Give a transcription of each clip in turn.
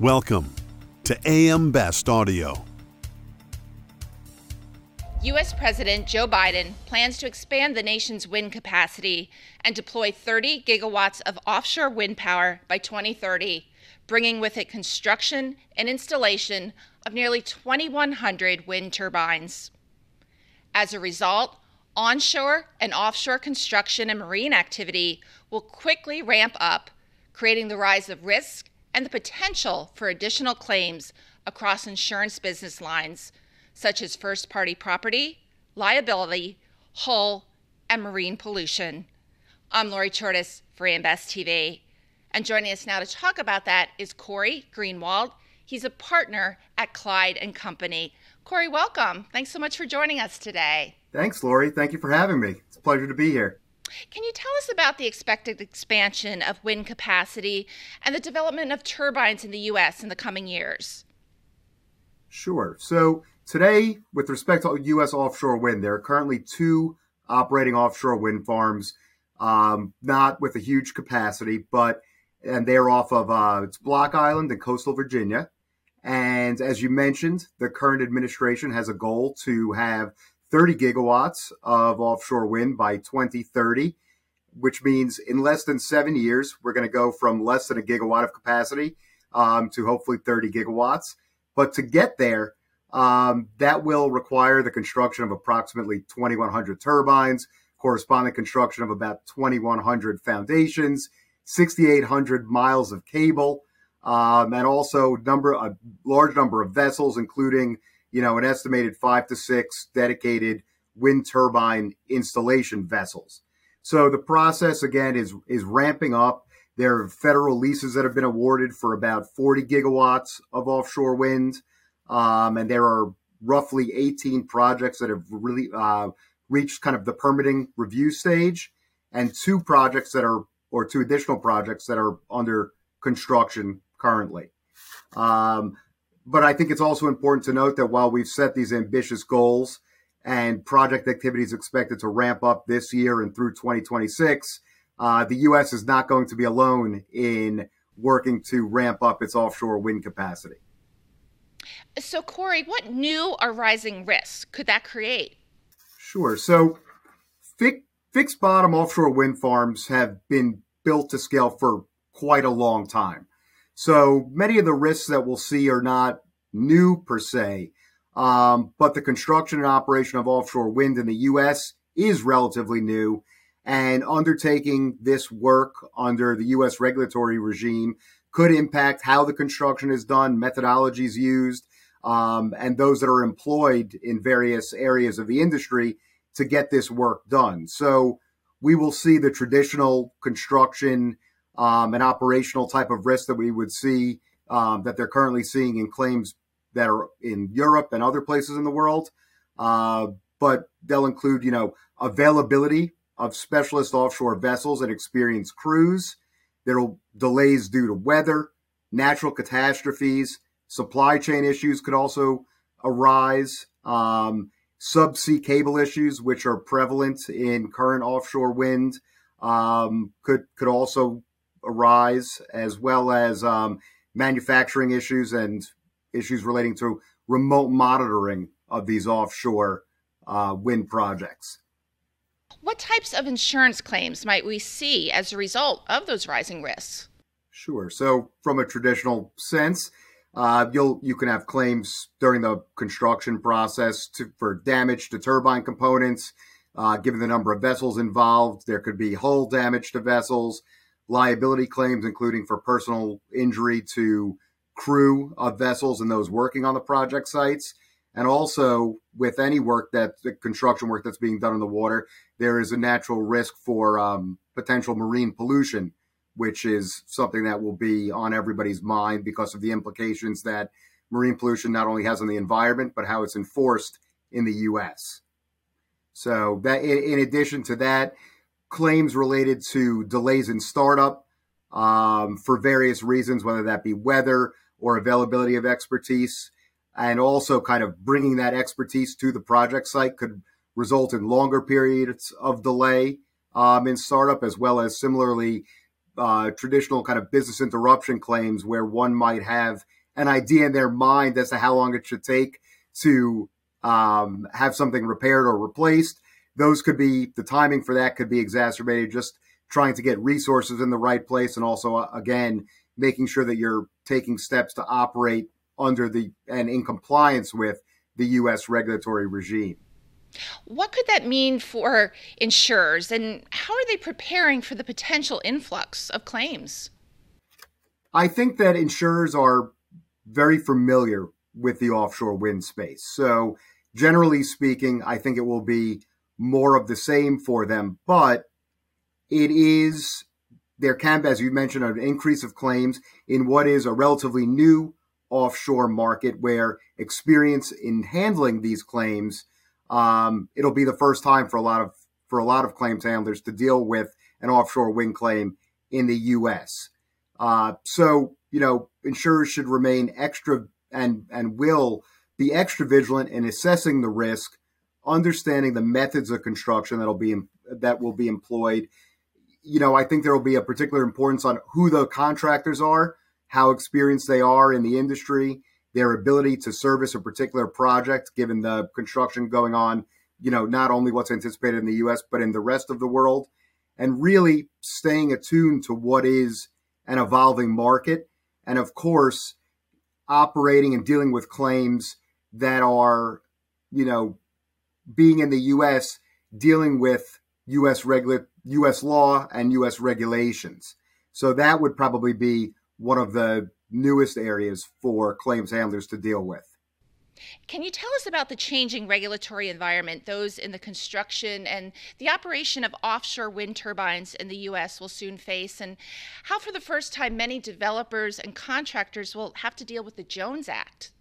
Welcome to AM Best Audio. U.S. President Joe Biden plans to expand the nation's wind capacity and deploy 30 gigawatts of offshore wind power by 2030, bringing with it construction and installation of nearly 2,100 wind turbines. As a result, onshore and offshore construction and marine activity will quickly ramp up, creating the rise of risk and the potential for additional claims across insurance business lines such as first party property, liability, hull, and marine pollution. I'm Lori Chordas for AM Best TV. And joining us now to talk about that is Corey Greenwald. He's a partner at Clyde and Company. Corey, welcome. Thanks so much for joining us today. Thanks, Lori. Thank you for having me. It's a pleasure to be here. Can you tell us about the expected expansion of wind capacity and the development of turbines in the U.S. in the coming years? Sure. So, today, with respect to U.S. offshore wind, there are currently two operating offshore wind farms, um, not with a huge capacity, but and they're off of uh, it's Block Island in coastal Virginia. And as you mentioned, the current administration has a goal to have 30 gigawatts of offshore wind by 2030, which means in less than seven years, we're going to go from less than a gigawatt of capacity um, to hopefully 30 gigawatts. But to get there, um, that will require the construction of approximately 2,100 turbines, corresponding construction of about 2,100 foundations, 6,800 miles of cable, um, and also number a large number of vessels, including you know, an estimated five to six dedicated wind turbine installation vessels. So the process again is is ramping up. There are federal leases that have been awarded for about 40 gigawatts of offshore wind, um, and there are roughly 18 projects that have really uh, reached kind of the permitting review stage, and two projects that are or two additional projects that are under construction currently. Um, but I think it's also important to note that while we've set these ambitious goals and project activities expected to ramp up this year and through 2026, uh, the U.S. is not going to be alone in working to ramp up its offshore wind capacity. So, Corey, what new or rising risks could that create? Sure. So, fi- fixed bottom offshore wind farms have been built to scale for quite a long time. So many of the risks that we'll see are not new per se, um, but the construction and operation of offshore wind in the U.S. is relatively new. And undertaking this work under the U.S. regulatory regime could impact how the construction is done, methodologies used, um, and those that are employed in various areas of the industry to get this work done. So we will see the traditional construction um, an operational type of risk that we would see um, that they're currently seeing in claims that are in Europe and other places in the world. Uh, but they'll include, you know, availability of specialist offshore vessels and experienced crews. There'll delays due to weather, natural catastrophes, supply chain issues could also arise. Um, subsea cable issues, which are prevalent in current offshore wind, um, could could also arise, as well as um, manufacturing issues and issues relating to remote monitoring of these offshore uh, wind projects. What types of insurance claims might we see as a result of those rising risks? Sure. So, from a traditional sense, uh, you'll you can have claims during the construction process to, for damage to turbine components. Uh, given the number of vessels involved, there could be hull damage to vessels liability claims, including for personal injury to crew of vessels and those working on the project sites. And also, with any work that the construction work that's being done in the water, there is a natural risk for um, potential marine pollution, which is something that will be on everybody's mind because of the implications that marine pollution not only has on the environment, but how it's enforced in the U.S. So, that in addition to that, claims related to delays in startup um, for various reasons, whether that be weather or availability of expertise. And also, kind of bringing that expertise to the project site could result in longer periods of delay um, in startup, as well as similarly uh, traditional kind of business interruption claims where one might have an idea in their mind as to how long it should take to um, have something repaired or replaced. Those could be the timing for that could be exacerbated just trying to get resources in the right place and also uh, again making sure that you're taking steps to operate under the and in compliance with the US regulatory regime. What could that mean for insurers and how are they preparing for the potential influx of claims? I think that insurers are very familiar with the offshore wind space. So, generally speaking, I think it will be more of the same for them, but it is there can as you mentioned, an increase of claims in what is a relatively new offshore market where experience in handling these claims um, it'll be the first time for a lot of for a lot of claims handlers to deal with an offshore wind claim in the U.S. Uh, so you know insurers should remain extra and and will be extra vigilant in assessing the risk, understanding the methods of construction that'll be that will be employed. You know, I think there will be a particular importance on who the contractors are, how experienced they are in the industry, their ability to service a particular project, given the construction going on, you know, not only what's anticipated in the US, but in the rest of the world, and really staying attuned to what is an evolving market. And of course, operating and dealing with claims that are, you know, being in the US, dealing with US regula- US law and US regulations. So that would probably be one of the newest areas for claims handlers to deal with. Can you tell us about the changing regulatory environment those in the construction and the operation of offshore wind turbines in the U.S. will soon face, and how, for the first time, many developers and contractors will have to deal with the Jones Act?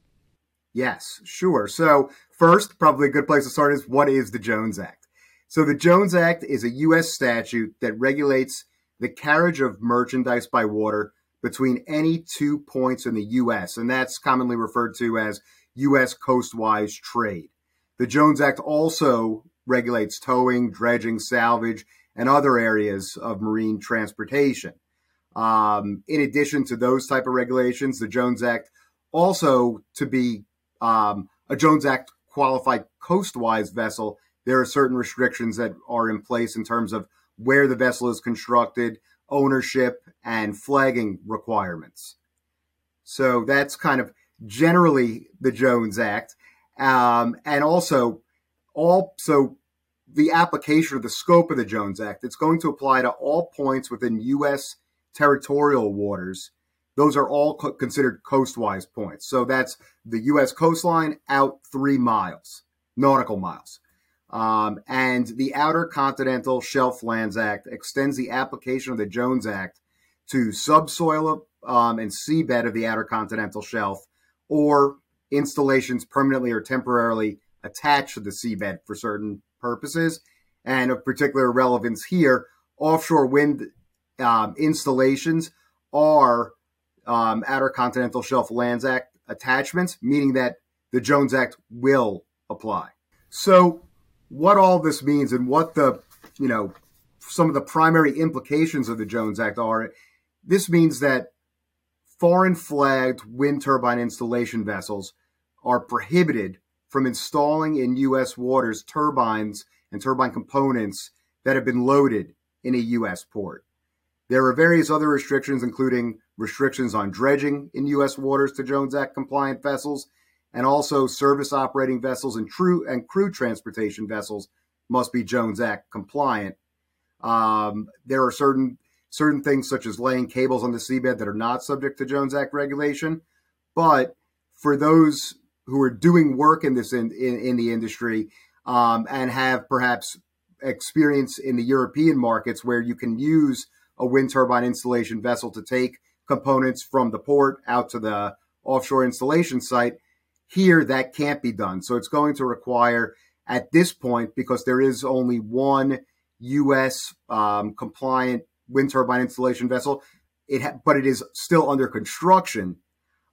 Yes, sure. So, first, probably a good place to start is what is the Jones Act? So, the Jones Act is a U.S. statute that regulates the carriage of merchandise by water between any two points in the U.S., and that's commonly referred to as U.S. coastwise trade. The Jones Act also regulates towing, dredging, salvage, and other areas of marine transportation. Um, in addition to those type of regulations, the Jones Act also to be um, a Jones Act qualified coastwise vessel, there are certain restrictions that are in place in terms of where the vessel is constructed, ownership, and flagging requirements. So that's kind of generally the Jones Act. Um, and also, all so the application of the scope of the Jones Act, it's going to apply to all points within U.S. territorial waters. Those are all co- considered coastwise points. So that's the U.S. coastline out three miles, nautical miles. Um, and the Outer Continental Shelf Lands Act extends the application of the Jones Act to subsoil um, and seabed of the Outer Continental Shelf or installations permanently or temporarily attached to the seabed for certain purposes. And of particular relevance here, offshore wind um, installations are um, Outer Continental Shelf Lands Act attachments, meaning that the Jones Act will apply. So what all this means and what the, you know, some of the primary implications of the Jones Act are. This means that foreign flagged wind turbine installation vessels are prohibited from installing in U.S. waters turbines and turbine components that have been loaded in a U.S. port. There are various other restrictions, including restrictions on dredging in U.S. waters to Jones Act compliant vessels and also service operating vessels and crew and crew transportation vessels must be Jones Act compliant. Um, there are certain certain things such as laying cables on the seabed that are not subject to Jones Act regulation, but for those who are doing work in this in, in, in the industry um, and have perhaps experience in the European markets where you can use a wind turbine installation vessel to take components from the port out to the offshore installation site, here, that can't be done. So it's going to require, at this point, because there is only one U.S. Um, compliant wind turbine installation vessel, it ha- but it is still under construction.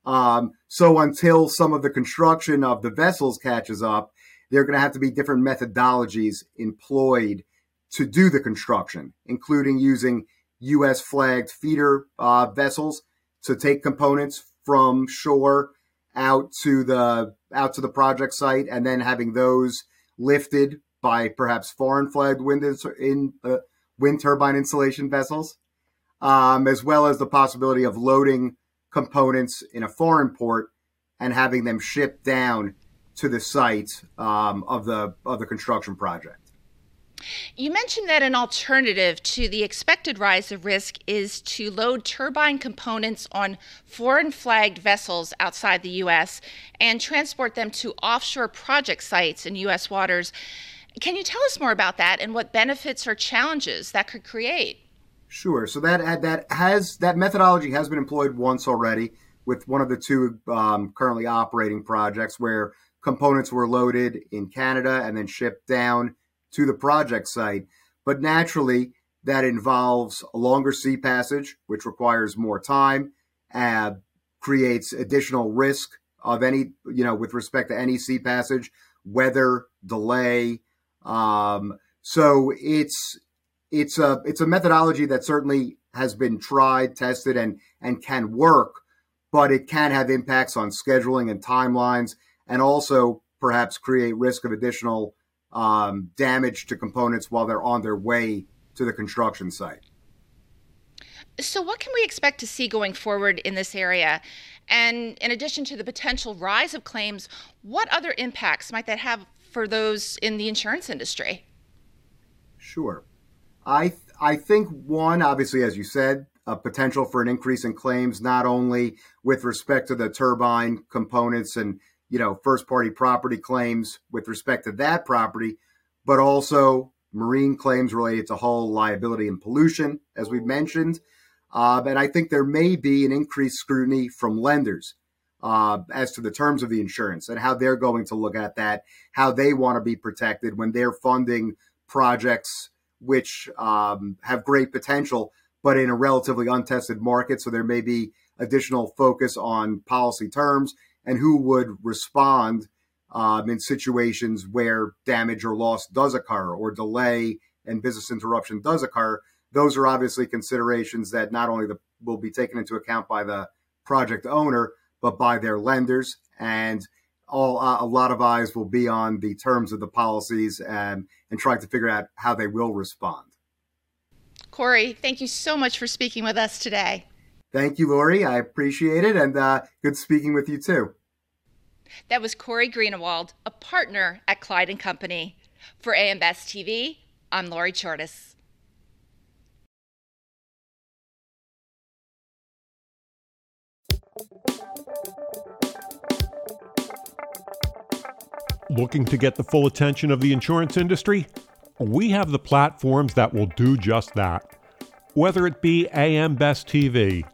Um, so until some of the construction of the vessels catches up, there are going to have to be different methodologies employed to do the construction, including using U.S. flagged feeder uh, vessels to take components from shore out to the out to the project site, and then having those lifted by perhaps foreign flagged wind in uh, wind turbine installation vessels, um, as well as the possibility of loading components in a foreign port and having them shipped down to the site um, of the of the construction project. You mentioned that an alternative to the expected rise of risk is to load turbine components on foreign flagged vessels outside the U.S. and transport them to offshore project sites in U.S. waters. Can you tell us more about that and what benefits or challenges that could create? Sure. So that that has that methodology has been employed once already with one of the two um, currently operating projects where components were loaded in Canada and then shipped down to the project site. But naturally, that involves a longer sea passage, which requires more time, and creates additional risk of any, you know, with respect to any sea passage, weather, delay. Um, so it's it's a it's a methodology that certainly has been tried, tested, and and can work, but it can have impacts on scheduling and timelines, and also perhaps create risk of additional um, damage to components while they're on their way to the construction site. So, what can we expect to see going forward in this area? And in addition to the potential rise of claims, what other impacts might that have for those in the insurance industry? Sure. I th- I think one, obviously, as you said, a potential for an increase in claims, not only with respect to the turbine components and you know, first party property claims with respect to that property, but also marine claims related to hull liability and pollution, as we've mentioned. Uh, and I think there may be an increased scrutiny from lenders uh, as to the terms of the insurance and how they're going to look at that, how they want to be protected when they're funding projects which um, have great potential, but in a relatively untested market. So there may be additional focus on policy terms and who would respond um, in situations where damage or loss does occur or delay and business interruption does occur. Those are obviously considerations that not only the, will be taken into account by the project owner, but by their lenders. And all uh, a lot of eyes will be on the terms of the policies and, and trying to figure out how they will respond. Corey, thank you so much for speaking with us today. Thank you, Lori. I appreciate it, and uh, good speaking with you too. That was Corey Greenwald, a partner at Clyde and Company. For AM Best TV, I'm Lori Chordas. Looking to get the full attention of the insurance industry? We have the platforms that will do just that. Whether it be AM Best TV,